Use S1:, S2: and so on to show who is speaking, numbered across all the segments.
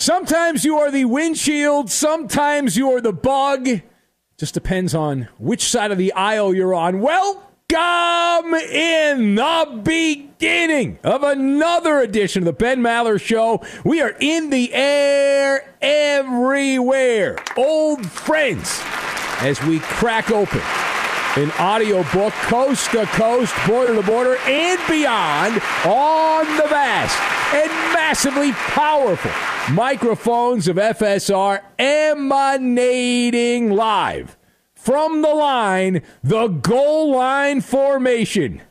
S1: Sometimes you are the windshield, sometimes you are the bug. Just depends on which side of the aisle you're on. Welcome in the beginning of another edition of the Ben Maller Show. We are in the air everywhere. Old friends as we crack open an audiobook coast to coast, border to border, and beyond on the vast and massively powerful microphones of FSR emanating live from the line, the goal line formation.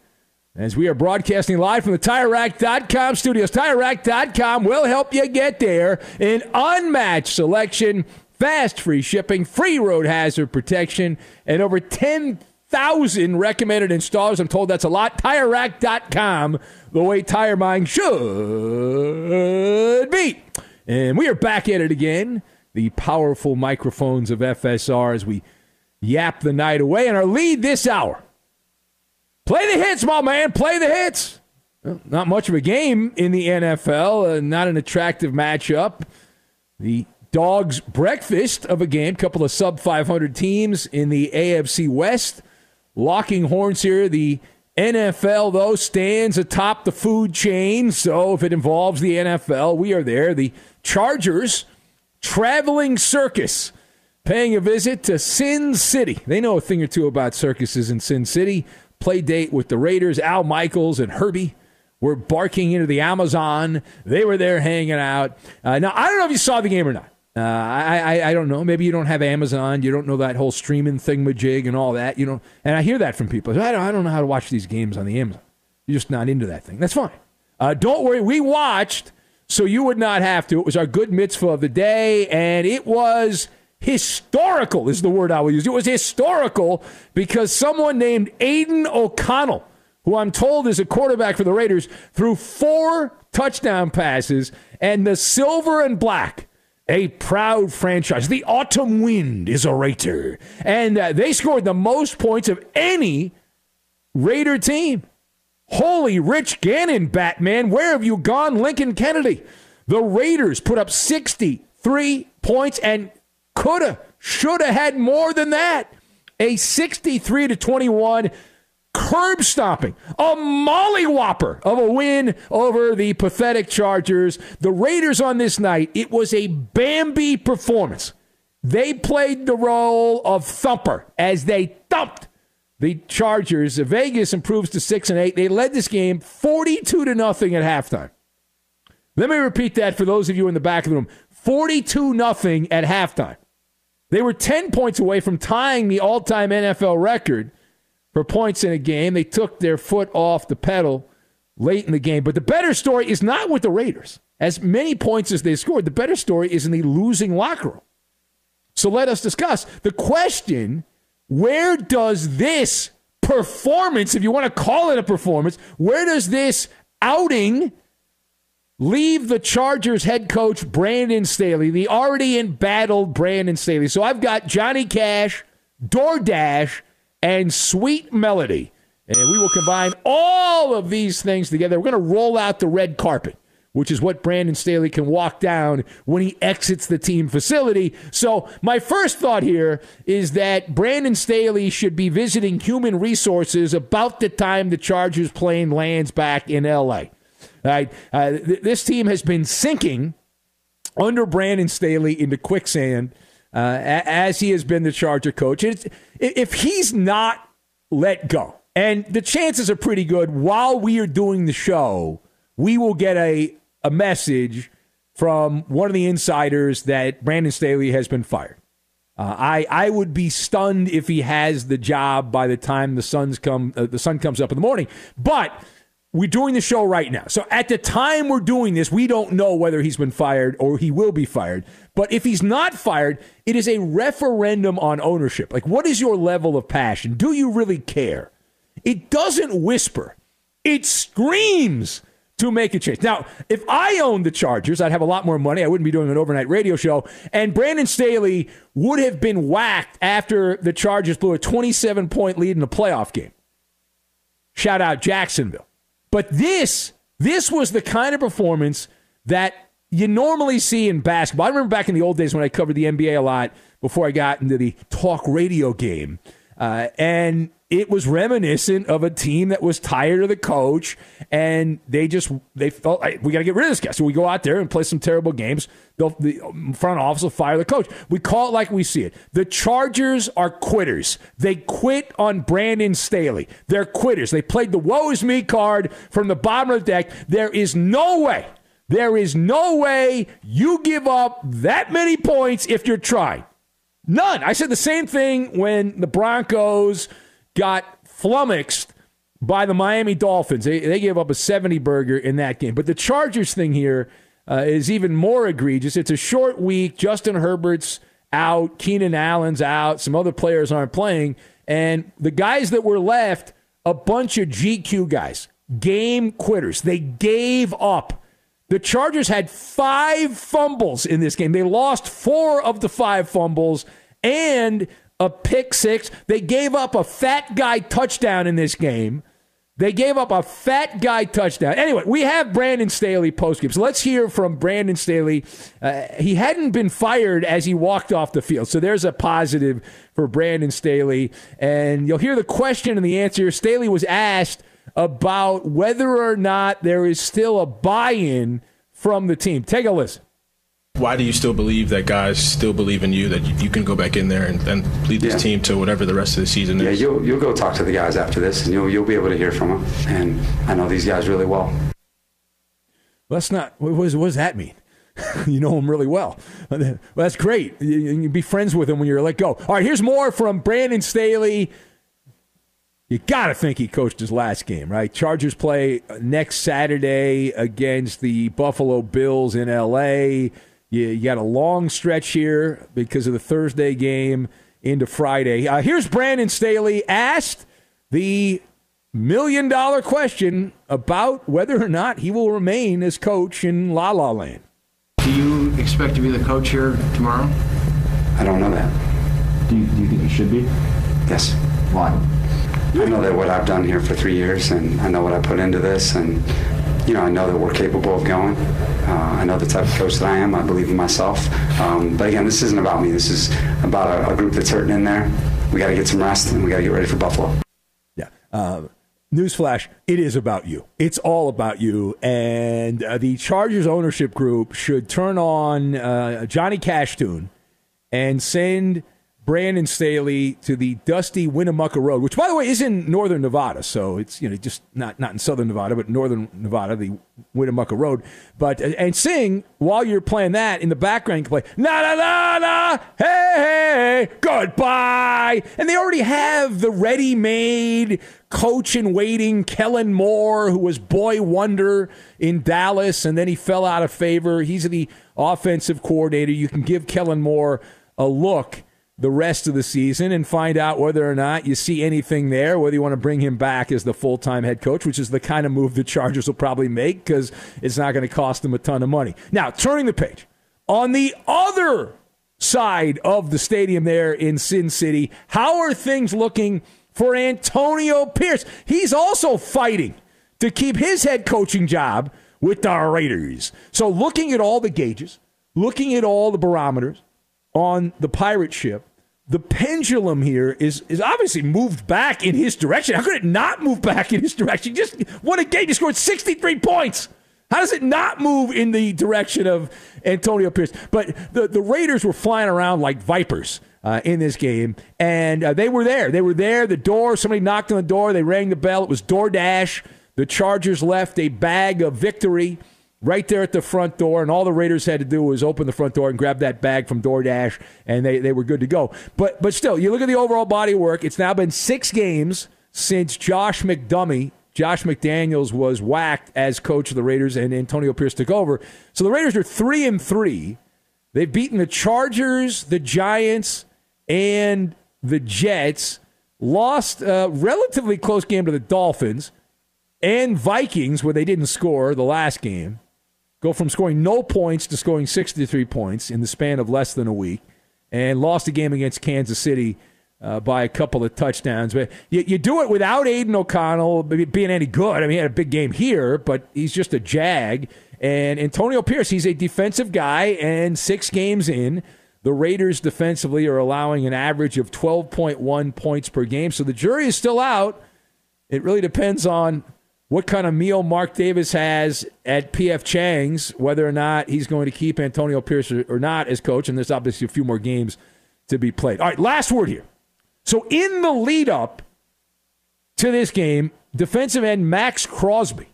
S1: As we are broadcasting live from the TireRack.com studios, TireRack.com will help you get there. An unmatched selection, fast free shipping, free road hazard protection, and over 10,000 recommended installers. I'm told that's a lot. TireRack.com, the way tire buying should be. And we are back at it again. The powerful microphones of FSR as we yap the night away. And our lead this hour. Play the hits, my man. Play the hits. Well, not much of a game in the NFL. Uh, not an attractive matchup. The Dogs' breakfast of a game. Couple of sub 500 teams in the AFC West. Locking horns here. The NFL, though, stands atop the food chain. So if it involves the NFL, we are there. The Chargers traveling circus paying a visit to Sin City. They know a thing or two about circuses in Sin City. Play date with the Raiders. Al Michaels and Herbie were barking into the Amazon. They were there hanging out. Uh, now, I don't know if you saw the game or not. Uh, I, I I don't know. Maybe you don't have Amazon. You don't know that whole streaming thingamajig and all that. You know, and I hear that from people. I don't, I don't know how to watch these games on the Amazon. You're just not into that thing. That's fine. Uh, don't worry. We watched, so you would not have to. It was our good mitzvah of the day, and it was historical. Is the word I will use. It was historical because someone named Aidan O'Connell, who I'm told is a quarterback for the Raiders, threw four touchdown passes, and the silver and black a proud franchise. The autumn wind is a Raider. And uh, they scored the most points of any Raider team. Holy Rich Gannon, Batman. Where have you gone, Lincoln Kennedy? The Raiders put up 63 points and coulda, shoulda had more than that. A 63 to 21 curb stomping, a mollywhopper of a win over the pathetic Chargers. The Raiders on this night, it was a Bambi performance. They played the role of thumper as they thumped the Chargers. Vegas improves to 6 and 8. They led this game 42 to nothing at halftime. Let me repeat that for those of you in the back of the room. 42 nothing at halftime. They were 10 points away from tying the all-time NFL record points in a game. They took their foot off the pedal late in the game. But the better story is not with the Raiders. As many points as they scored, the better story is in the losing locker room. So let us discuss the question where does this performance, if you want to call it a performance, where does this outing leave the Chargers head coach Brandon Staley, the already embattled Brandon Staley? So I've got Johnny Cash, DoorDash, and Sweet Melody. And we will combine all of these things together. We're going to roll out the red carpet, which is what Brandon Staley can walk down when he exits the team facility. So, my first thought here is that Brandon Staley should be visiting human resources about the time the Chargers plane lands back in LA. Right? Uh, th- this team has been sinking under Brandon Staley into quicksand uh, as he has been the Charger coach. It's, if he's not let go, and the chances are pretty good while we are doing the show, we will get a, a message from one of the insiders that Brandon Staley has been fired. Uh, I I would be stunned if he has the job by the time the sun's come uh, the sun comes up in the morning. But we're doing the show right now. So at the time we're doing this, we don't know whether he's been fired or he will be fired. But if he's not fired, it is a referendum on ownership. Like, what is your level of passion? Do you really care? It doesn't whisper, it screams to make a change. Now, if I owned the Chargers, I'd have a lot more money. I wouldn't be doing an overnight radio show. And Brandon Staley would have been whacked after the Chargers blew a 27 point lead in a playoff game. Shout out Jacksonville. But this, this was the kind of performance that you normally see in basketball. I remember back in the old days when I covered the NBA a lot before I got into the talk radio game. Uh, and it was reminiscent of a team that was tired of the coach and they just they felt like we got to get rid of this guy. So we go out there and play some terrible games. They'll, the front office will fire the coach. We call it like we see it. The chargers are quitters. They quit on brandon staley. They're quitters. They played the woe is me card from the bottom of the deck. There is no way there is no way you give up that many points if you're trying none i said the same thing when the broncos got flummoxed by the Miami Dolphins. They, they gave up a 70 burger in that game. But the Chargers thing here uh, is even more egregious. It's a short week. Justin Herbert's out. Keenan Allen's out. Some other players aren't playing. And the guys that were left, a bunch of GQ guys, game quitters. They gave up. The Chargers had five fumbles in this game. They lost four of the five fumbles, and a pick six. They gave up a fat guy touchdown in this game. They gave up a fat guy touchdown. Anyway, we have Brandon Staley postgame. So let's hear from Brandon Staley. Uh, he hadn't been fired as he walked off the field. So there's a positive for Brandon Staley. And you'll hear the question and the answer. Staley was asked about whether or not there is still a buy in from the team. Take a listen
S2: why do you still believe that guys still believe in you that you can go back in there and, and lead this yeah. team to whatever the rest of the season is?
S3: Yeah, you'll you'll go talk to the guys after this, and you'll you'll be able to hear from them. And I know these guys really well.
S1: Let's not. What, does, what does that mean? you know him really well. well that's great. You, you can be friends with him when you're let go. All right, here's more from Brandon Staley. You got to think he coached his last game, right? Chargers play next Saturday against the Buffalo Bills in L.A. You, you got a long stretch here because of the Thursday game into Friday. Uh, here's Brandon Staley asked the million dollar question about whether or not he will remain as coach in La La Land.
S4: Do you expect to be the coach here tomorrow?
S3: I don't know that.
S4: Do you, do you think you should be?
S3: Yes.
S4: Why?
S3: I know that what I've done here for three years, and I know what I put into this, and you know I know that we're capable of going. Uh, I know the type of coach that I am. I believe in myself. Um, but again, this isn't about me. This is about a, a group that's hurting in there. We got to get some rest, and we got to get ready for Buffalo.
S1: Yeah. Uh, newsflash: It is about you. It's all about you. And uh, the Chargers ownership group should turn on uh, Johnny Cashtune and send Brandon Staley to the dusty Winnemucca Road, which, by the way, is in northern Nevada. So it's you know just not not in southern Nevada, but northern Nevada, the Winnemucca Road. But and sing while you're playing that in the background. You can play na na na na hey hey goodbye, and they already have the ready-made coach in waiting, Kellen Moore, who was boy wonder in Dallas, and then he fell out of favor. He's the offensive coordinator. You can give Kellen Moore a look the rest of the season and find out whether or not you see anything there, whether you want to bring him back as the full time head coach, which is the kind of move the Chargers will probably make because it's not going to cost them a ton of money. Now, turning the page, on the other side of the stadium there in Sin City, how are things looking for Antonio Pierce? He's also fighting to keep his head coaching job with the Raiders. So, looking at all the gauges, looking at all the barometers on the pirate ship, the pendulum here is is obviously moved back in his direction. How could it not move back in his direction? Just won a game. He scored 63 points. How does it not move in the direction of Antonio Pierce? But the, the Raiders were flying around like vipers uh, in this game, and uh, they were there. They were there. The door, somebody knocked on the door. They rang the bell. It was DoorDash. The Chargers left a bag of victory right there at the front door, and all the Raiders had to do was open the front door and grab that bag from DoorDash, and they, they were good to go. But but still, you look at the overall body work. It's now been six games since Josh McDummy, Josh McDaniels was whacked as coach of the Raiders, and Antonio Pierce took over. So the Raiders are three and three. They've beaten the Chargers, the Giants, and the Jets. Lost a relatively close game to the Dolphins and Vikings, where they didn't score the last game go from scoring no points to scoring 63 points in the span of less than a week, and lost a game against Kansas City uh, by a couple of touchdowns. But you, you, do it without Aidan O'Connell being any good. I mean, he had a big game here, but he's just a jag. And Antonio Pierce, he's a defensive guy, and six games in, the Raiders defensively are allowing an average of 12.1 points per game. So the jury is still out. It really depends on what kind of meal Mark Davis has at PF Chang's, whether or not he's going to keep Antonio Pierce or not as coach, and there's obviously a few more games to be played. All right, last word here. So in the lead up to this game, defensive end Maxx Crosby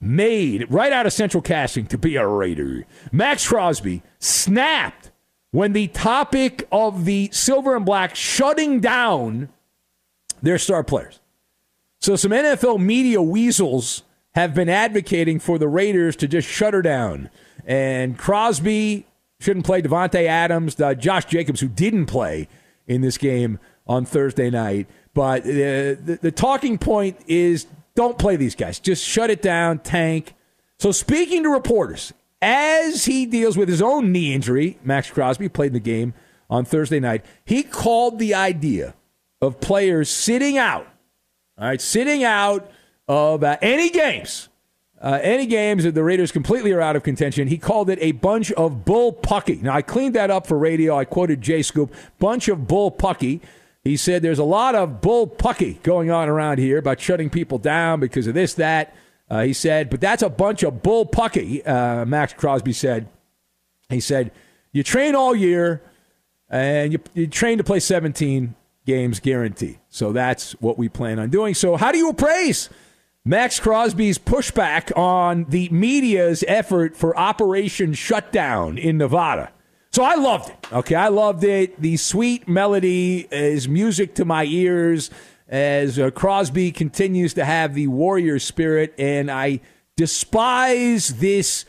S1: made right out of central casting to be a Raider. Maxx Crosby snapped when the topic of the silver and black shutting down their star players. So some NFL media weasels have been advocating for the Raiders to just shut her down. And Crosby shouldn't play. Davante Adams, uh, Josh Jacobs, who didn't play in this game on Thursday night. But uh, the, the talking point is don't play these guys. Just shut it down, tank. So speaking to reporters, as he deals with his own knee injury, Maxx Crosby played in the game on Thursday night. He called the idea of players sitting out all right, sitting out of uh, any games, uh, any games that the Raiders completely are out of contention. He called it a bunch of bull pucky. Now I cleaned that up for radio. I quoted Jay Scoop, bunch of bull pucky. He said there's a lot of bull pucky going on around here about shutting people down because of this, that. Uh, he said, but that's a bunch of bull pucky. Uh, Maxx Crosby said. He said, you train all year and you, you train to play 17 games guaranteed. So that's what we plan on doing. So, how do you appraise Maxx Crosby's pushback on the media's effort for Operation Shutdown in Nevada. So I loved it. Okay, I loved it. The sweet melody is music to my ears as uh, Crosby continues to have the warrior spirit, and I despise this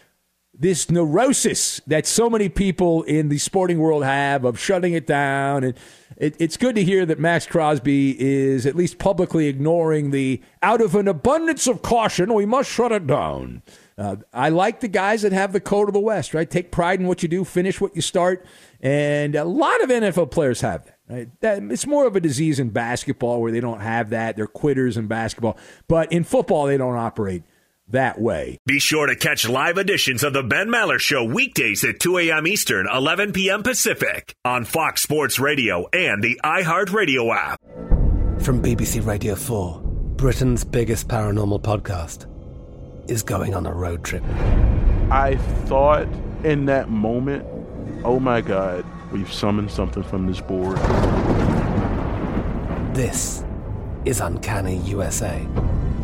S1: this neurosis that so many people in the sporting world have of shutting it down. And it, it's good to hear that Maxx Crosby is at least publicly ignoring the out of an abundance of caution, we must shut it down. Uh, I like the guys that have the code of the West, right? Take pride in what you do, finish what you start. And a lot of NFL players have that. Right? that it's more of a disease in basketball where they don't have that. They're quitters in basketball. But in football, they don't operate that way.
S5: Be sure to catch live editions of the Ben Maller Show weekdays at 2 a.m. Eastern, 11 p.m. Pacific on Fox Sports Radio and the iHeartRadio app.
S6: From BBC Radio 4, Britain's biggest paranormal podcast is going on a road trip.
S7: I thought in that moment, oh my God, we've summoned something from this board.
S6: This is Uncanny USA.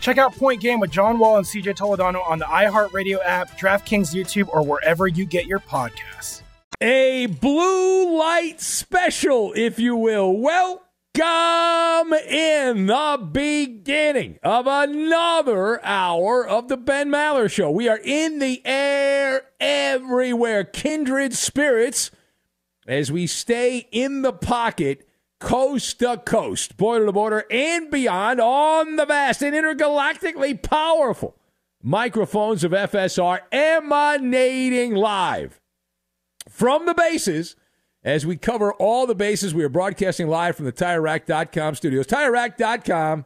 S8: Check out Point Game with John Wall and CJ Toledano on the iHeartRadio app, DraftKings YouTube, or wherever you get your podcasts.
S1: A blue light special, if you will. Welcome in the beginning of another hour of the Ben Maller Show. We are in the air everywhere, kindred spirits, as we stay in the pocket, coast to coast, border to border, and beyond on the vast and intergalactically powerful microphones of FSR emanating live from the bases as we cover all the bases. We are broadcasting live from the TireRack.com studios. TireRack.com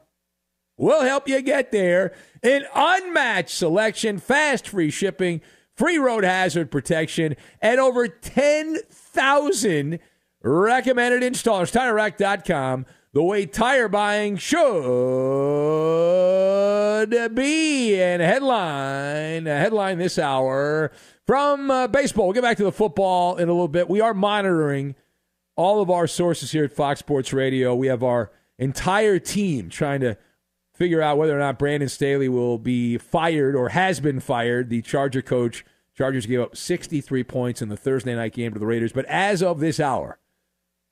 S1: will help you get there. An unmatched selection, fast free shipping, free road hazard protection, and over 10,000 recommended installers. TireRack.com, the way tire buying should be. And headline, headline this hour from uh, baseball. We'll get back to the football in a little bit. We are monitoring all of our sources here at Fox Sports Radio. We have our entire team trying to figure out whether or not Brandon Staley will be fired or has been fired. The Charger coach, Chargers gave up 63 points in the Thursday night game to the Raiders. But as of this hour,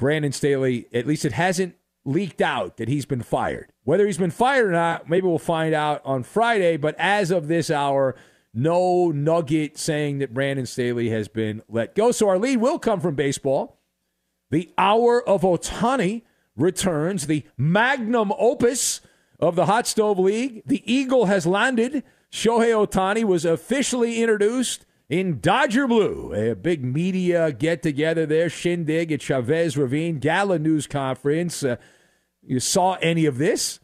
S1: Brandon Staley, at least it hasn't leaked out that he's been fired. Whether he's been fired or not, maybe we'll find out on Friday. But as of this hour, no nugget saying that Brandon Staley has been let go. So our lead will come from baseball. The hour of Ohtani returns, the magnum opus of the Hot Stove League. The Eagle has landed. Shohei Ohtani was officially introduced in Dodger Blue, a big media get together there, shindig at Chavez Ravine, Gala News Conference. Uh, you saw any of this?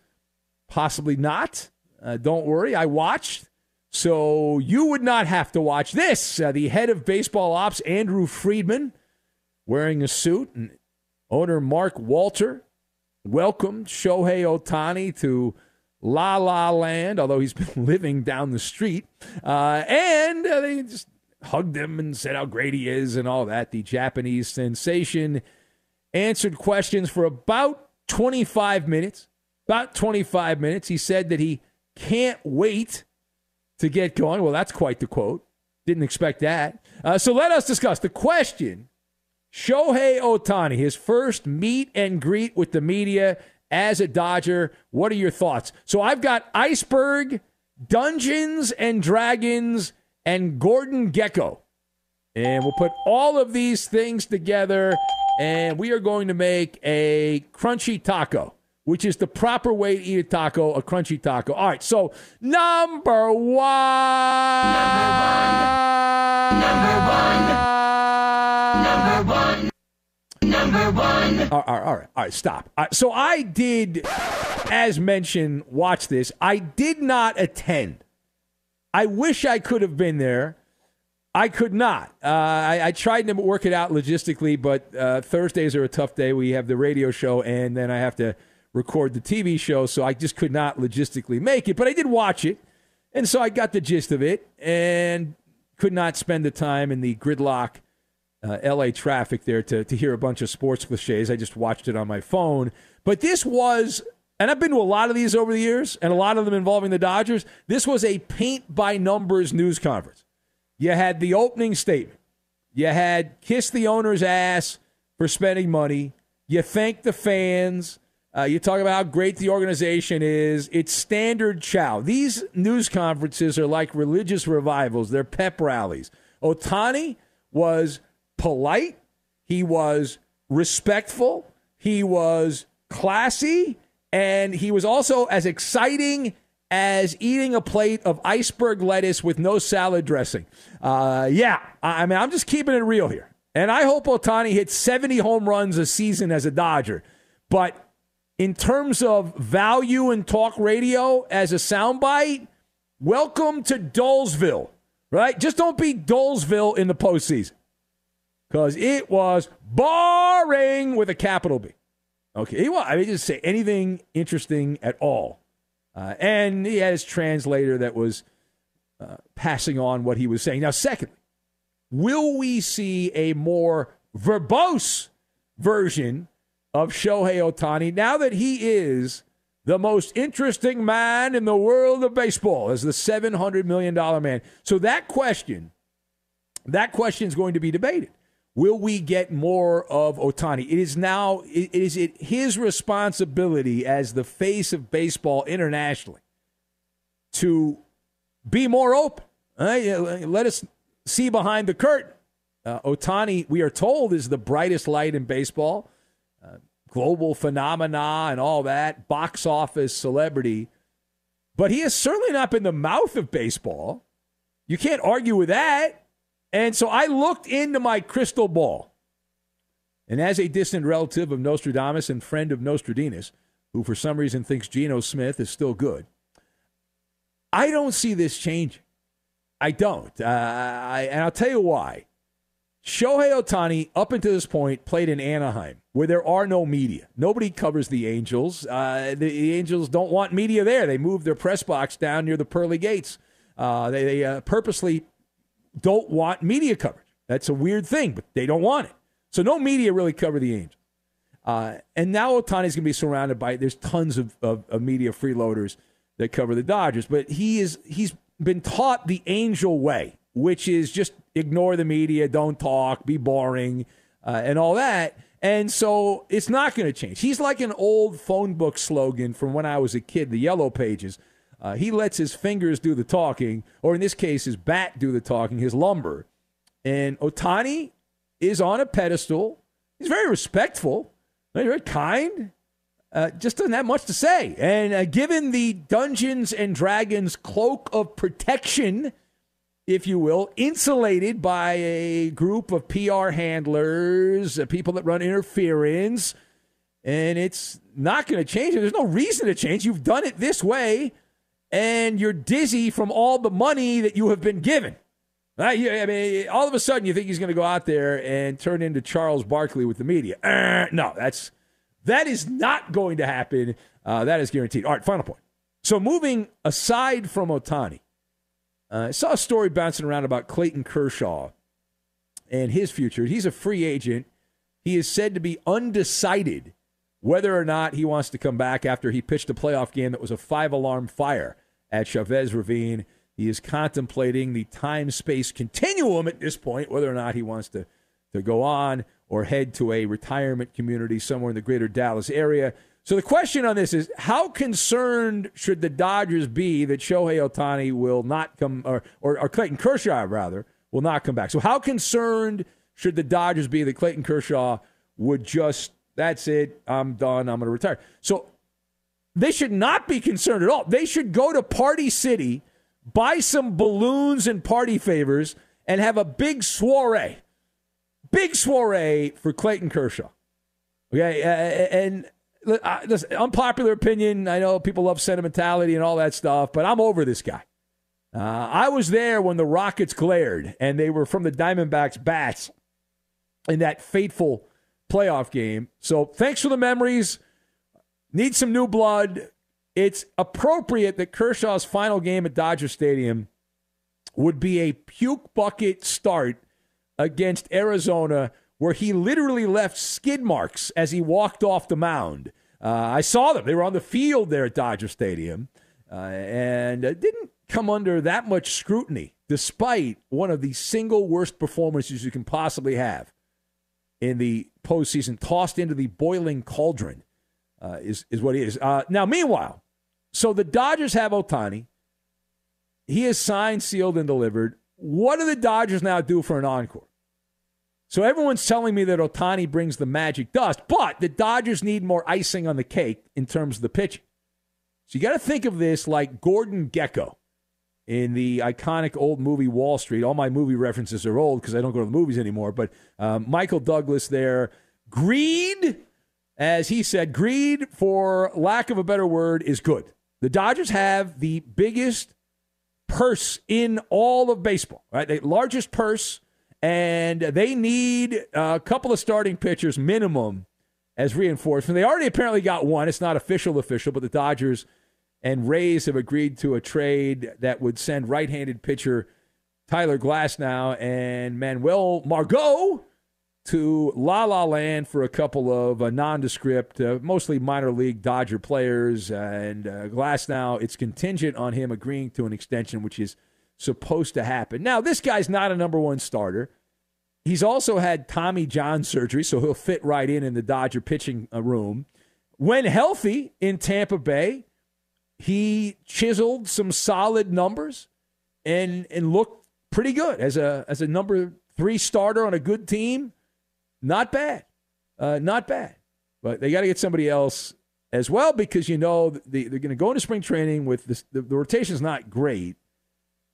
S1: Possibly not. Uh, don't worry, I watched. So you would not have to watch this. Uh, the head of baseball ops, Andrew Friedman, wearing a suit, and owner Mark Walter welcomed Shohei Ohtani to La La Land, although he's been living down the street. Uh, and uh, they just hugged him and said how great he is and all that. The Japanese sensation answered questions for about 25 minutes. About 25 minutes. He said that he can't wait to get going. Well, that's quite the quote. Didn't expect that. Uh, so let us discuss the question Shohei Ohtani, his first meet and greet with the media as a Dodger. What are your thoughts? So I've got Iceberg, Dungeons and Dragons, and Gordon Gekko. And we'll put all of these things together and we are going to make a crunchy taco, which is the proper way to eat a taco, a crunchy taco. All right, so number one. Number one. Number one. Number one. Number one. All right, all right, all right stop. All right, so I did, as mentioned, watch this. I did not attend. I wish I could have been there. I could not. Uh, I, I, tried to work it out logistically, but uh, Thursdays are a tough day. We have the radio show, and then I have to record the TV show, so I just could not logistically make it. But I did watch it, and so I got the gist of it, and could not spend the time in the gridlock uh, LA traffic there to, to hear a bunch of sports cliches. I just watched it on my phone. But this was, and I've been to a lot of these over the years, and a lot of them involving the Dodgers. This was a paint by numbers news conference. You had the opening statement. You had kiss the owner's ass for spending money. You thank the fans. Uh, you talk about how great the organization is. It's standard chow. These news conferences are like religious revivals, they're pep rallies. Ohtani was polite, he was respectful, he was classy, and he was also as exciting as eating a plate of iceberg lettuce with no salad dressing. Uh, yeah, I mean, I'm just keeping it real here. And I hope Ohtani hits 70 home runs a season as a Dodger. But in terms of value in talk radio as a soundbite, welcome to Dolesville, right? Just don't be Dolesville in the postseason because it was boring with a capital B. Okay, well, I mean, just say anything interesting at all uh, and he had his translator that was uh, passing on what he was saying. Now, secondly, will we see a more verbose version of Shohei Ohtani now that he is the most interesting man in the world of baseball as the $700 million man? So that question, that question is going to be debated. Will we get more of Ohtani? It is now, is it his responsibility as the face of baseball internationally to be more open? Let us see behind the curtain. Uh, Ohtani, we are told, is the brightest light in baseball, uh, global phenomena and all that, box office celebrity. But he has certainly not been the mouth of baseball. You can't argue with that. And so I looked into my crystal ball. And as a distant relative of Nostradamus and friend of Nostradamus, who for some reason thinks Geno Smith is still good, I don't see this changing. I don't. Uh, I, and I'll tell you why. Shohei Ohtani, up until this point, played in Anaheim, where there are no media. Nobody covers the Angels. Uh, the, Angels don't want media there. They moved their press box down near the pearly gates. Uh, they, they uh, purposely don't want media coverage. That's a weird thing, but they don't want it. So no media really cover the Angels. Uh, and now Ohtani's going to be surrounded by there's tons of, of, of, media freeloaders that cover the Dodgers, but he is he's been taught the Angel way, which is just ignore the media, don't talk, be boring, uh, and all that. And so it's not going to change. He's like an old phone book slogan from when I was a kid, the Yellow Pages. Uh, he lets his fingers do the talking, or in this case, his bat do the talking, his lumber. And Ohtani is on a pedestal. He's very respectful, very kind. Uh, just doesn't have much to say. And uh, given the Dungeons and Dragons cloak of protection, if you will, insulated by a group of PR handlers, uh, people that run interference, and it's not going to change. There's no reason to change. You've done it this way, and you're dizzy from all the money that you have been given. I mean, all of a sudden you think he's going to go out there and turn into Charles Barkley with the media. Uh, no, that's that is not going to happen. Uh, that is guaranteed. All right, final point. So moving aside from Ohtani, uh, I saw a story bouncing around about Clayton Kershaw and his future. He's a free agent. He is said to be undecided whether or not he wants to come back after he pitched a playoff game that was a five alarm fire at Chavez Ravine. He is contemplating the time space continuum at this point, whether or not he wants to, to go on or head to a retirement community somewhere in the greater Dallas area. So the question on this is how concerned should the Dodgers be that Shohei Ohtani will not come, or, or, or Clayton Kershaw, rather, will not come back? So how concerned should the Dodgers be that Clayton Kershaw would just, that's it, I'm done, I'm going to retire? So they should not be concerned at all. They should go to Party City buy some balloons and party favors, and have a big soiree. Big soiree for Clayton Kershaw. Okay, and listen, unpopular opinion. I know people love sentimentality and all that stuff, but I'm over this guy. Uh, I was there when the Rockets glared, and they were from the Diamondbacks bats in that fateful playoff game. So thanks for the memories. Need some new blood it's appropriate that Kershaw's final game at Dodger Stadium would be a puke bucket start against Arizona, where he literally left skid marks as he walked off the mound. Uh, I saw them. They were on the field there at Dodger Stadium uh, and uh, didn't come under that much scrutiny, despite one of the single worst performances you can possibly have in the postseason, tossed into the boiling cauldron. Uh, is is what he is. Uh, now, meanwhile, so the Dodgers have Ohtani. He is signed, sealed, and delivered. What do the Dodgers now do for an encore? So everyone's telling me that Ohtani brings the magic dust, but the Dodgers need more icing on the cake in terms of the pitching. So you got to think of this like Gordon Gekko in the iconic old movie Wall Street. All my movie references are old because I don't go to the movies anymore. But um, Michael Douglas there, greed, as he said, greed, for lack of a better word, is good. The Dodgers have the biggest purse in all of baseball, right? The largest purse, and they need a couple of starting pitchers minimum as reinforcement. They already apparently got one. It's not official, official, but the Dodgers and Rays have agreed to a trade that would send right-handed pitcher Tyler Glasnow and Manuel Margot to La La Land for a couple of uh, nondescript, uh, mostly minor league Dodger players. and uh, Glasnow, it's contingent on him agreeing to an extension, which is supposed to happen. Now, this guy's not a number one starter. He's also had Tommy John surgery, so he'll fit right in in the Dodger pitching uh, room. When healthy in Tampa Bay, he chiseled some solid numbers and and looked pretty good as a as a number three starter on a good team. Not bad. Uh, not bad. But they got to get somebody else as well because you know the, they're going to go into spring training with this, the, the rotation is not great.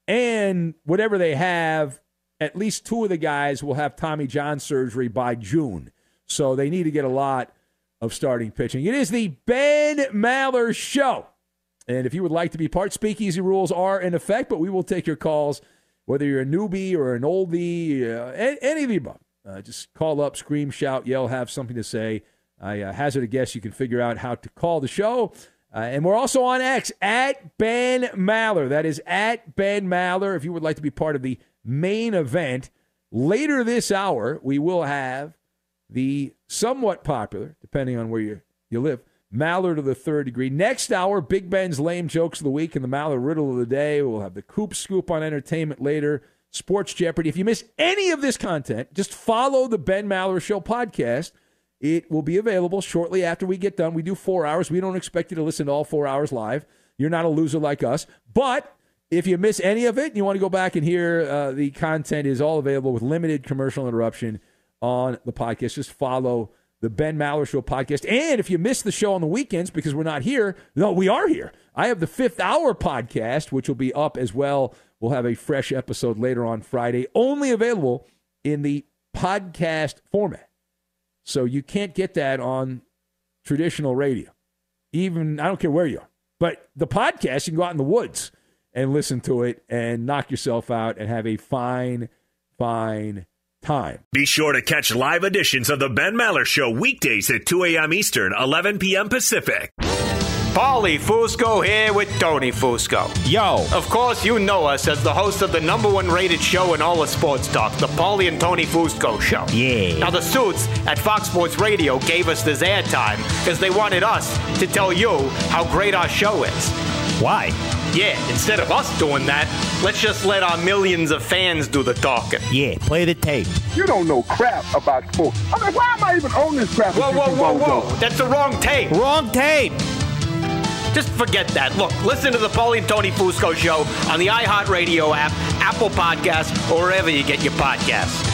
S1: And whatever they have, at least two of the guys will have Tommy John surgery by June. So they need to get a lot of starting pitching. It is the Ben Maller Show. And if you would like to be part, speakeasy rules are in effect, but we will take your calls, whether you're a newbie or an oldie, uh, any of the above. Uh, just call up, scream, shout, yell, have something to say. I uh, hazard a guess you can figure out how to call the show. Uh, and we're also on X at Ben Maller. That is at Ben Maller. If you would like to be part of the main event later this hour, we will have the somewhat popular, depending on where you, you live, Maller to the third degree. Next hour, Big Ben's lame jokes of the week and the Maller riddle of the day. We'll have the Coop Scoop on entertainment later. Sports Jeopardy. If you miss any of this content, just follow the Ben Maller Show podcast. It will be available shortly after we get done. We do four hours. We don't expect you to listen to all four hours live. You're not a loser like us. But if you miss any of it and you want to go back and hear uh, the content is all available with limited commercial interruption on the podcast. Just follow the Ben Maller Show podcast. And if you miss the show on the weekends because we're not here, no, we are here. I have the fifth hour podcast, which will be up as well. We'll have a fresh episode later on Friday, only available in the podcast format. So you can't get that on traditional radio. Even, I don't care where you are. But the podcast, you can go out in the woods and listen to it and knock yourself out and have a fine, fine time.
S5: Be sure to catch live editions of the Ben Maller Show weekdays at 2 a.m. Eastern, 11 p.m. Pacific.
S9: Paulie Fusco here with Tony Fusco. Yo. Of course, you know us as the host of the number one rated show in all of sports talk, the Paulie and Tony Fusco Show.
S10: Yeah.
S9: Now, the suits at Fox Sports Radio gave us this airtime because they wanted us to tell you how great our show is.
S10: Why?
S9: Yeah, instead of us doing that, let's just let our millions of fans do the talking.
S10: Yeah, play the tape.
S11: You don't know crap about sports. I mean, why am I even on this crap?
S9: Whoa, whoa, whoa, whoa. That's the wrong tape.
S10: Wrong tape.
S9: Just forget that. Look, listen to the Paulie and Tony Fusco show on the iHeartRadio app, Apple Podcasts, or wherever you get your podcasts.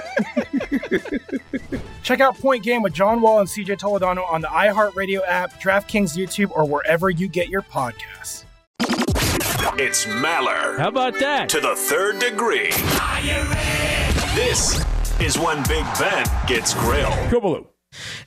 S8: Check out Point Game with John Wall and CJ Toledano on the iHeartRadio app, DraftKings YouTube, or wherever you get your podcasts.
S5: It's Maller.
S10: How about that?
S5: To the third degree. This is when Big Ben gets grilled.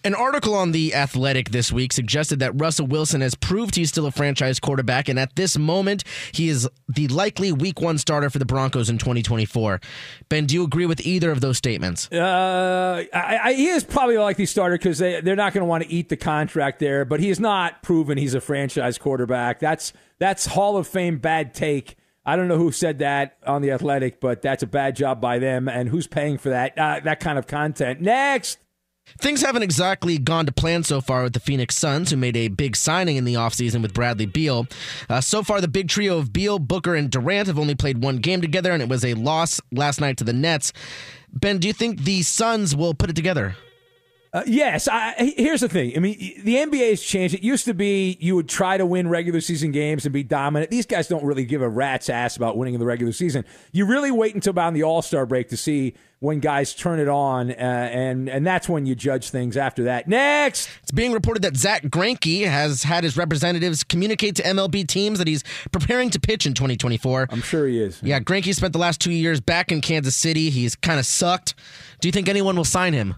S12: An article on The Athletic this week suggested that Russell Wilson has proved he's still a franchise quarterback, and at this moment, he is the likely week one starter for the Broncos in 2024. Ben, do you agree with either of those statements?
S1: Uh, I, I, he is probably a likely starter because they, they're not going to want to eat the contract there, but he's not proven he's a franchise quarterback. That's that's Hall of Fame bad take. I don't know who said that on the Athletic, but that's a bad job by them. And who's paying for that uh, that kind of content? Next.
S12: Things haven't exactly gone to plan so far with the Phoenix Suns, who made a big signing in the offseason with Bradley Beal. Uh, so far, the big trio of Beal, Booker, and Durant have only played one game together, and it was a loss last night to the Nets. Ben, do you think the Suns will put it together?
S1: Uh, yes. I, here's the thing. I mean, the NBA has changed. It used to be you would try to win regular season games and be dominant. These guys don't really give a rat's ass about winning in the regular season. You really wait until about the All Star break to see when guys turn it on, uh, and and that's when you judge things after that. Next,
S12: it's being reported that Zach Greinke has had his representatives communicate to MLB teams that he's preparing to pitch in 2024.
S1: I'm sure he is.
S12: Yeah, Greinke spent the last two years back in Kansas City. He's kind of sucked. Do you think anyone will sign him?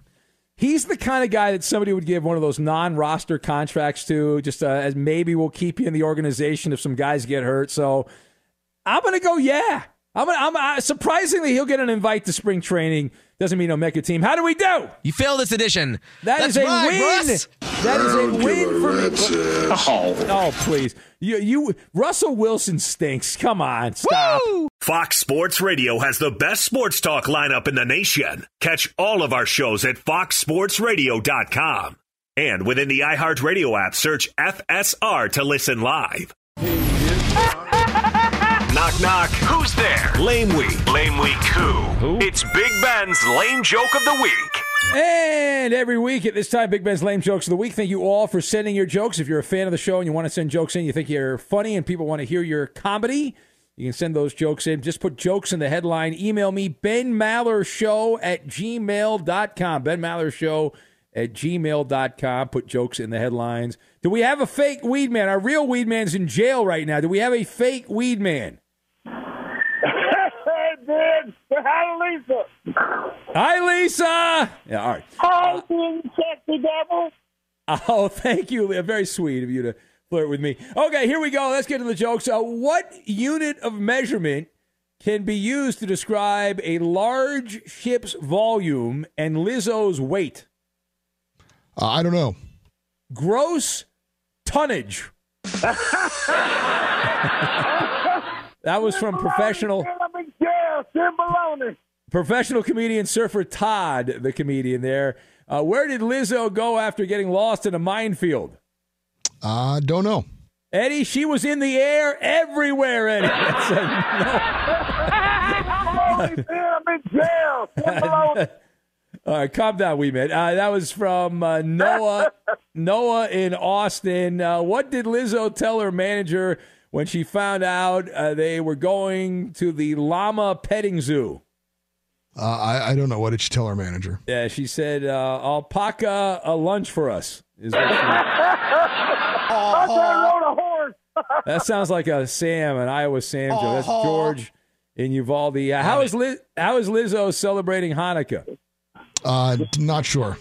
S1: He's the kind of guy that somebody would give one of those non-roster contracts to, just uh, as maybe we'll keep you in the organization if some guys get hurt. So I'm going to go, yeah. I'm, I'm uh, surprisingly he'll get an invite to spring training. Doesn't mean he'll make a team. How do we do?
S12: You failed this edition.
S1: That
S12: That's
S1: is a
S12: right,
S1: win.
S12: Russ.
S1: That is a win for me. Oh, oh, please. You, you, Russell Wilson stinks. Come on, stop.
S5: Fox Sports Radio has the best sports talk lineup in the nation. Catch all of our shows at foxsportsradio.com. And within the iHeartRadio app, search FSR to listen live. Knock, knock. Who's there? Lame Week. Lame Week who? It's Big Ben's Lame Joke of the Week.
S1: And every week at this time, Big Ben's Lame Jokes of the Week. Thank you all for sending your jokes. If you're a fan of the show and you want to send jokes in, you think you're funny and people want to hear your comedy, you can send those jokes in. Just put jokes in the headline. Email me, Ben Maller Show at gmail.com. Ben Maller Show at gmail.com. Put jokes in the headlines. Do we have a fake weed man? Our real weed man's in jail right now. Do we have a fake weed man?
S11: Hey, Ben. Hi, Lisa.
S1: Hi, Lisa. Yeah, all right.
S11: Hi, you sexy devil.
S1: Oh, thank you. Very sweet of you to flirt with me. Okay, here we go. Let's get to the jokes. Uh, what unit of measurement can be used to describe a large ship's volume and Lizzo's weight?
S13: Uh, I don't know.
S1: Gross tonnage. that was from professional
S11: I'm. Tim Maloney.
S1: professional comedian surfer Todd, the comedian there. Uh, where did Lizzo go after getting lost in a minefield?
S13: I uh, don't know.
S1: Eddie, she was in the air everywhere, Eddie. That's a
S11: I'm in jail. Tim Maloney.
S1: All right, calm down, wee man. Uh, that was from uh, Noah. Noah in Austin. Uh, what did Lizzo tell her manager when she found out uh, they were going to the llama petting zoo?
S13: Uh, I, I don't know. What did she tell her manager?
S1: Yeah, she said, uh, "Alpaca a lunch for us." Is what she,
S11: I rode a horse.
S1: that sounds like a Sam, an Iowa Sam joke. That's George in Uvalde. Uh, how is Liz, how is Lizzo celebrating Hanukkah?
S13: Uh, not sure.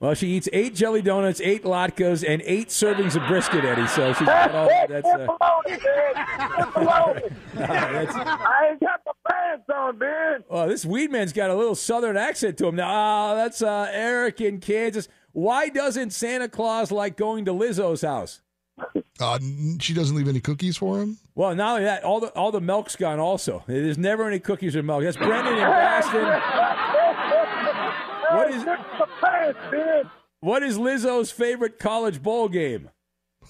S1: Well, she eats eight jelly donuts, eight latkes, and eight servings of brisket, Eddie. So she's got all that's. Uh, that's
S11: I ain't got the pants on, man.
S1: oh, this weed man's got a little southern accent to him now. Oh, that's uh, Eric in Kansas. Why doesn't Santa Claus like going to Lizzo's house?
S13: Uh, she doesn't leave any cookies for him.
S1: Well, not only that, all the all the milk's gone. Also, there's never any cookies or milk. That's Brendan in Boston. What is
S11: the pants, man?
S1: what is Lizzo's favorite college bowl game?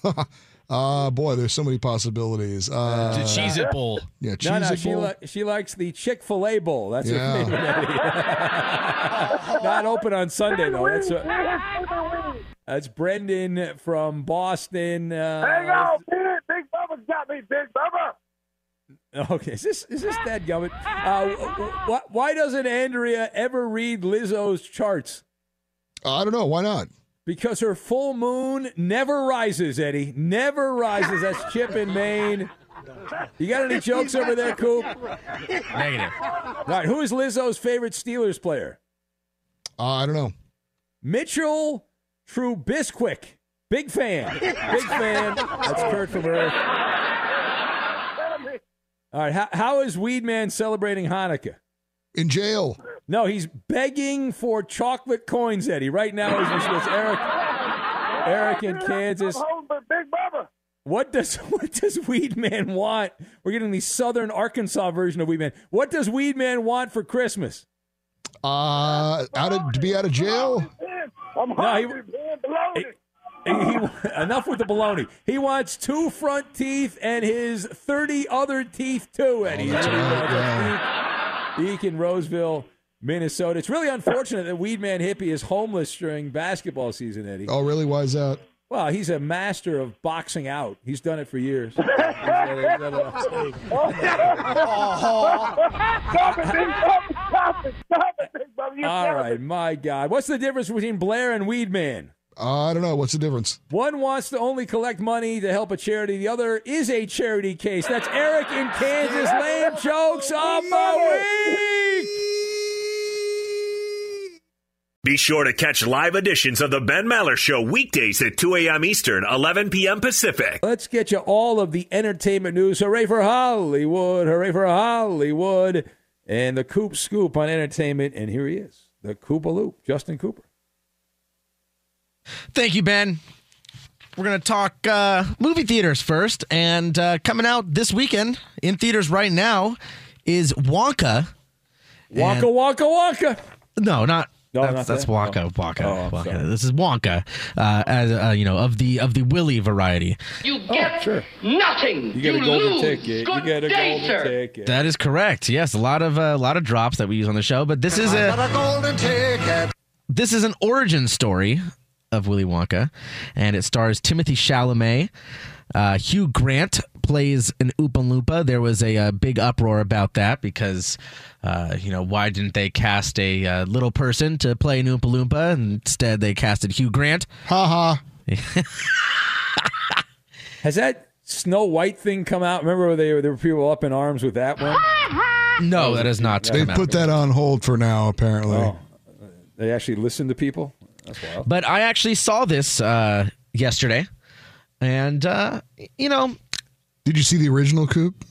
S13: uh, boy, there's so many possibilities. Uh,
S12: The Cheez It Bowl.
S13: Yeah, Cheez
S1: no,
S13: It
S1: she
S13: Bowl.
S1: li- she likes the Chick Fil A bowl. That's
S13: Yeah.
S1: her favorite. Not open on Sunday though. That's uh, that's Brendan from Boston. Uh,
S11: Hang on, man. Big Bubba's got me, Big Bubba.
S1: Okay, is this is this that gummit? Uh, wh- wh- why doesn't Andrea ever read Lizzo's charts?
S13: I don't know. Why not?
S1: Because her full moon never rises, Eddie. Never rises. That's Chip in Maine. You got any jokes over there, Coop?
S12: Negative.
S1: All right, who is Lizzo's favorite Steelers player?
S13: Uh, I don't know.
S1: Mitchell Trubisquick. Big fan. Big fan. That's Kurt from Earth. All right, how, how is Weedman celebrating Hanukkah?
S13: In jail.
S1: No, he's begging for chocolate coins, Eddie. Right now, as we switch Eric, Eric in Kansas.
S11: Big Bubba.
S1: What does what does Weedman want? We're getting the Southern Arkansas version of Weedman. What does Weedman want for Christmas?
S13: Uh, out of to be out of jail.
S11: I'm
S1: No, he-
S11: hungry, man. Baloney.
S1: He- he- enough with the baloney. He wants two front teeth and his 30 other teeth, too, Eddie.
S13: that's right,
S1: Eek, Eek in Roseville, Minnesota. It's really unfortunate that Weedman Hippie is homeless during basketball season, Eddie.
S13: Oh, really? Why is that?
S1: Well, he's a master of boxing out. He's done it for years. He's done it- he's
S11: Stop it, Stop it. Stop it, Big Bubba. You
S1: All
S11: killing
S1: my God. What's the difference between Blair and Weedman?
S13: I don't know. What's the difference?
S1: One wants to only collect money to help a charity. The other is a charity case. That's Eric in Kansas. Lame jokes oh, of the week.
S5: Be sure to catch live editions of the Ben Maller Show weekdays at 2 a.m. Eastern, 11 p.m. Pacific.
S1: Let's get you all of the entertainment news. Hooray for Hollywood. Hooray for Hollywood. And the Coop Scoop on entertainment. And here he is, the Koopaloop, Justin Cooper.
S12: Thank you, Ben. We're going to talk uh, movie theaters first. And uh, coming out this weekend in theaters right now is Wonka.
S1: Wonka,
S12: And-
S1: Wonka, Wonka.
S12: No, not.
S1: No,
S12: that's,
S1: not
S12: that's
S1: that?
S12: Wonka.
S1: Oh.
S12: Wonka.
S1: Oh,
S12: Wonka.
S1: sorry.
S12: This is Wonka, uh, as uh, you know, of the of the Willy variety.
S14: You get nothing.
S1: You get a golden
S14: lose.
S1: ticket. You get a
S14: day,
S1: golden
S14: sir.
S1: ticket.
S12: That is correct. Yes, a lot of a lot of drops that we use on the show, but this is a
S14: golden ticket.
S12: this is an origin story of Willy Wonka, and it stars Timothée Chalamet. Uh, Hugh Grant plays an Oompa Loompa. There was a, uh big uproar about that because, uh, you know, why didn't they cast a uh, little person to play an Oompa Loompa? Instead, they casted Hugh Grant.
S13: Ha ha.
S1: Has that Snow White thing come out? Remember where they, there were people up in arms with that one?
S12: No, that is not.
S13: They
S12: come out.
S13: put that on hold for now. Apparently.
S1: Oh, they actually listen to people? That's wild.
S12: But I actually saw this uh, yesterday, and uh, you know,
S13: Did you see the original Coop?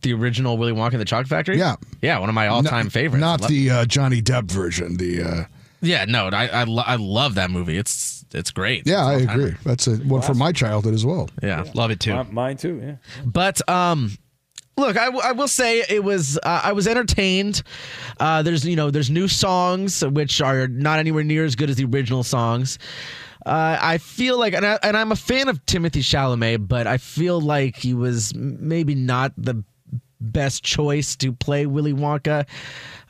S12: the original Willy Wonka and the Chocolate Factory.
S13: Yeah.
S12: yeah, one of my all-time
S13: Not-
S12: favorites.
S13: Not
S12: Lo-
S13: the uh, Johnny Depp version. The uh,
S12: Yeah, no, I I, lo- I love that movie. It's it's great.
S13: yeah, I
S12: It's all-timer.
S13: agree. That's a one from my childhood as well.
S12: Yeah, love it too.
S1: Mi- Mine too, yeah.
S12: But um, look, I, w- I will say it was uh, I was entertained. Uh, there's you know there's new songs which are not anywhere near as good as the original songs. Uh, I feel like, and, I, and I'm a fan of Timothée Chalamet, but I feel like he was maybe not the best choice to play Willy Wonka.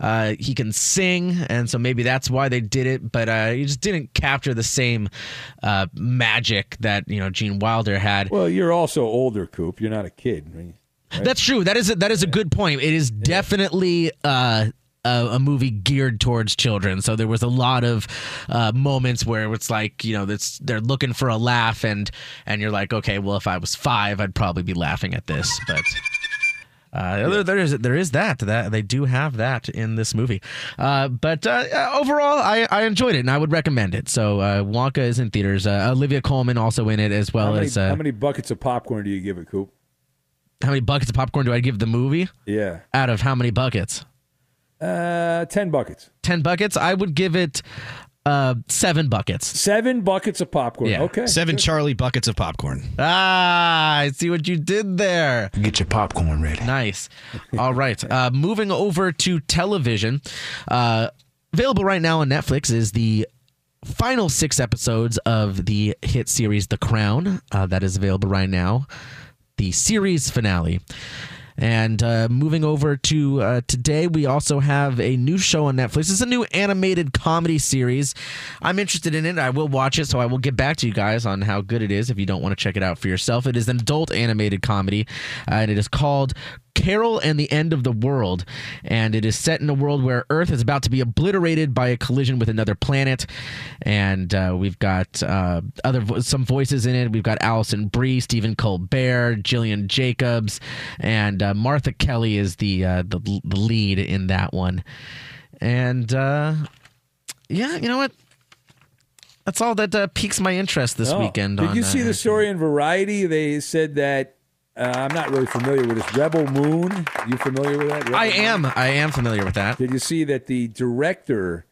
S12: Uh, he can sing, and so maybe that's why they did it. But uh, he just didn't capture the same uh, magic that you know Gene Wilder had.
S1: Well, you're also older, Coop. You're not a kid. Right?
S12: That's true. That is a, that is a good point. It is definitely uh, a, a movie geared towards children. So there was a lot of uh, moments where it's like you know that's they're looking for a laugh, and and you're like, okay, well, if I was five, I'd probably be laughing at this, but. Uh, there, there is there is that that they do have that in this movie, uh, but uh, overall I, I enjoyed it and I would recommend it. So uh, Wonka is in theaters. Uh, Olivia Colman also in it as well
S1: how, many,
S12: as uh,
S1: how many buckets of popcorn do you give it, Coop?
S12: How many buckets of popcorn do I give the movie?
S1: Yeah.
S12: Out of how many buckets?
S1: Uh, 10 buckets.
S12: 10 buckets i would give it uh seven buckets
S1: Seven buckets of popcorn.
S12: Yeah.
S1: Okay.
S15: Seven Charlie buckets of popcorn.
S12: ah i see what you did there
S15: Get your popcorn ready.
S12: nice all right uh moving over to television uh available right now on netflix is the final six episodes of the hit series the crown uh, that is available right now the series finale And uh, moving over to uh, today, we also have a new show on Netflix. It's a new animated comedy series. I'm interested in it. I will watch it, so I will get back to you guys on how good it is if you don't want to check it out for yourself. It is an adult animated comedy, uh, and it is called Carol and the End of the World, and it is set in a world where Earth is about to be obliterated by a collision with another planet. And uh, we've got uh, other vo- some voices in it. We've got Alison Brie, Stephen Colbert, Gillian Jacobs, and uh, Martha Kelly is the, uh, the the lead in that one. And uh, yeah, you know what? That's all that uh, piques my interest this
S1: Oh.
S12: weekend.
S1: Did
S12: on,
S1: you see the story in Variety? They said that uh, I'm not really familiar with this. Rebel Moon. You familiar with that? Rebel
S12: I
S1: Moon?
S12: am. I am familiar with that.
S1: Did you see that the director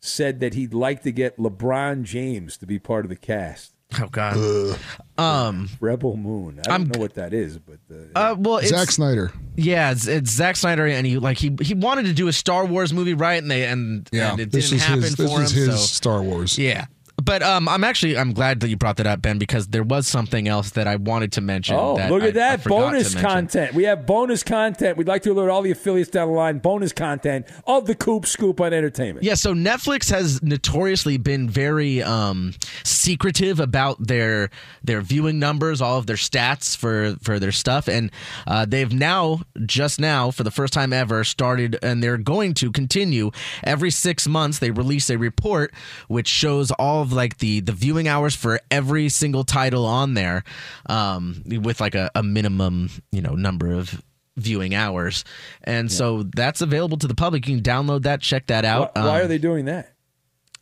S1: said that he'd like to get LeBron James to be part of the cast?
S12: Oh God. Um,
S1: Rebel Moon. I don't know what that is, but uh,
S12: Uh, well, it's,
S13: Zack Snyder.
S12: Yeah, it's, it's Zack Snyder, and he like he he wanted to do a Star Wars movie, right? And they and,
S13: Yeah,
S12: and it
S13: this
S12: didn't
S13: is
S12: happen
S13: his.
S12: for
S13: This
S12: him.
S13: is his
S12: so
S13: Star Wars.
S12: yeah. But um, I'm actually I'm glad that you brought that up, Ben, because there was something else that I wanted to mention.
S1: Oh, look
S12: I-
S1: at that.
S12: I
S1: bonus content. We have bonus content. We'd like to alert all the affiliates down the line. Bonus content of the Coop Scoop on Entertainment.
S12: Yeah, so Netflix has notoriously been very um, secretive about their their viewing numbers, all of their stats for for their stuff, and uh, they've now just now for the first time ever started, and they're going to continue every six months. They release a report which shows all of like the the viewing hours for every single title on there, um, with like a, a minimum you know number of viewing hours and so that's available to the public you can download that check that out
S1: why are
S12: Um,
S1: they doing that?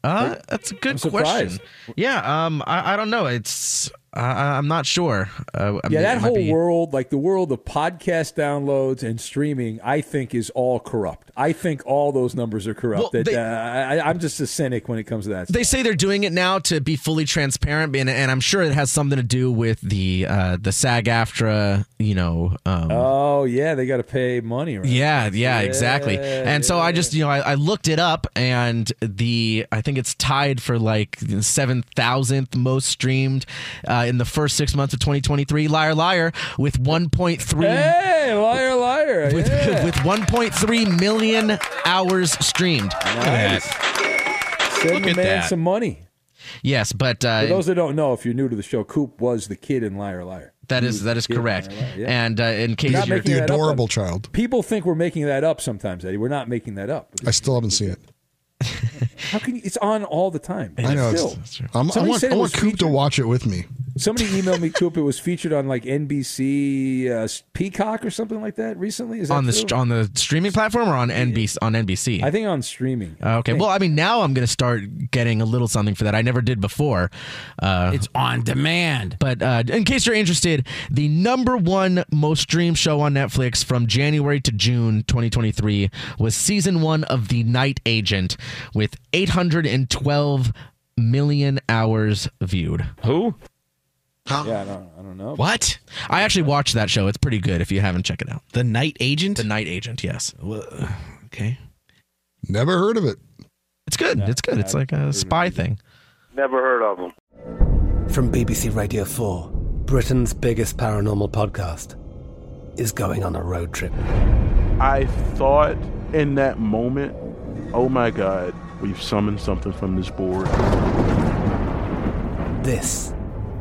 S12: uh, that's a good question. Yeah, um, I, I don't know. It's I, I'm not sure. Uh,
S1: yeah, that whole
S12: be-
S1: world, like the world of podcast downloads and streaming, I think is all corrupt. I think all those numbers are corrupt.
S12: Well,
S1: That,
S12: they-
S1: uh, I, I'm just a cynic when it comes to that.
S12: They say they're doing it now to be fully transparent, and, and I'm sure it has something to do with the uh, the SAG-AFTRA, you know. Um,
S1: Oh yeah, they got to pay money, right?
S12: Yeah, yeah, exactly.
S1: Yeah,
S12: And so I just, you know, I, I looked it up, and the I think it's tied for like seven thousandth most streamed uh, in the first six months of 2023. Liar, liar, with 1.3
S1: Hey, liar, liar.
S12: with,
S1: yeah.
S12: with 1.3 million hours streamed.
S1: Nice. Send
S12: Look
S1: the
S12: at
S1: man
S12: that.
S1: some money.
S12: Yes, but uh,
S1: For those that don't know, if you're new to the show, Coop was the kid in Liar Liar.
S12: that
S1: He
S12: is
S1: was
S12: that
S1: the
S12: is
S1: kid in
S12: correct.
S1: Liar, Liar, yeah.
S12: And uh, in
S1: We're
S12: case you're
S1: making
S13: The
S1: that up.
S13: adorable child.
S1: People think we're making that up sometimes, Eddie. We're not making that up.
S13: I still haven't seen it.
S1: How can you? It's on all the time.
S13: I know.
S1: Still.
S13: It's, I'm, I
S1: Somebody
S13: want,
S1: said
S13: I want
S1: was
S13: Coop to watch it with me.
S1: Somebody emailed me, Coop. It was featured on like NBC uh, Peacock or something like that recently. Is that
S12: on the
S1: true?
S12: st- on the streaming platform or on NBC on NBC.
S1: I think on streaming.
S12: Uh, okay. Well, I mean, now I'm going to start getting a little something for that. I never did before. Uh,
S16: It's on demand.
S12: but uh, in case you're interested, the number one most streamed show on Netflix from January to June 2023 was season one of The Night Agent with 812 million hours viewed.
S15: Who?
S1: Yeah, I don't, I don't know.
S12: What? I actually watched that show. It's pretty good if you haven't checked it out.
S15: The Night Agent?
S12: The Night Agent, yes.
S15: Okay.
S13: Never heard of it.
S12: It's good. it's good. It's like a spy thing.
S11: Never heard of them.
S6: From BBC Radio 4, Britain's biggest paranormal podcast is going on a road trip.
S7: I thought in that moment, oh my God, we've summoned something from this board.
S6: This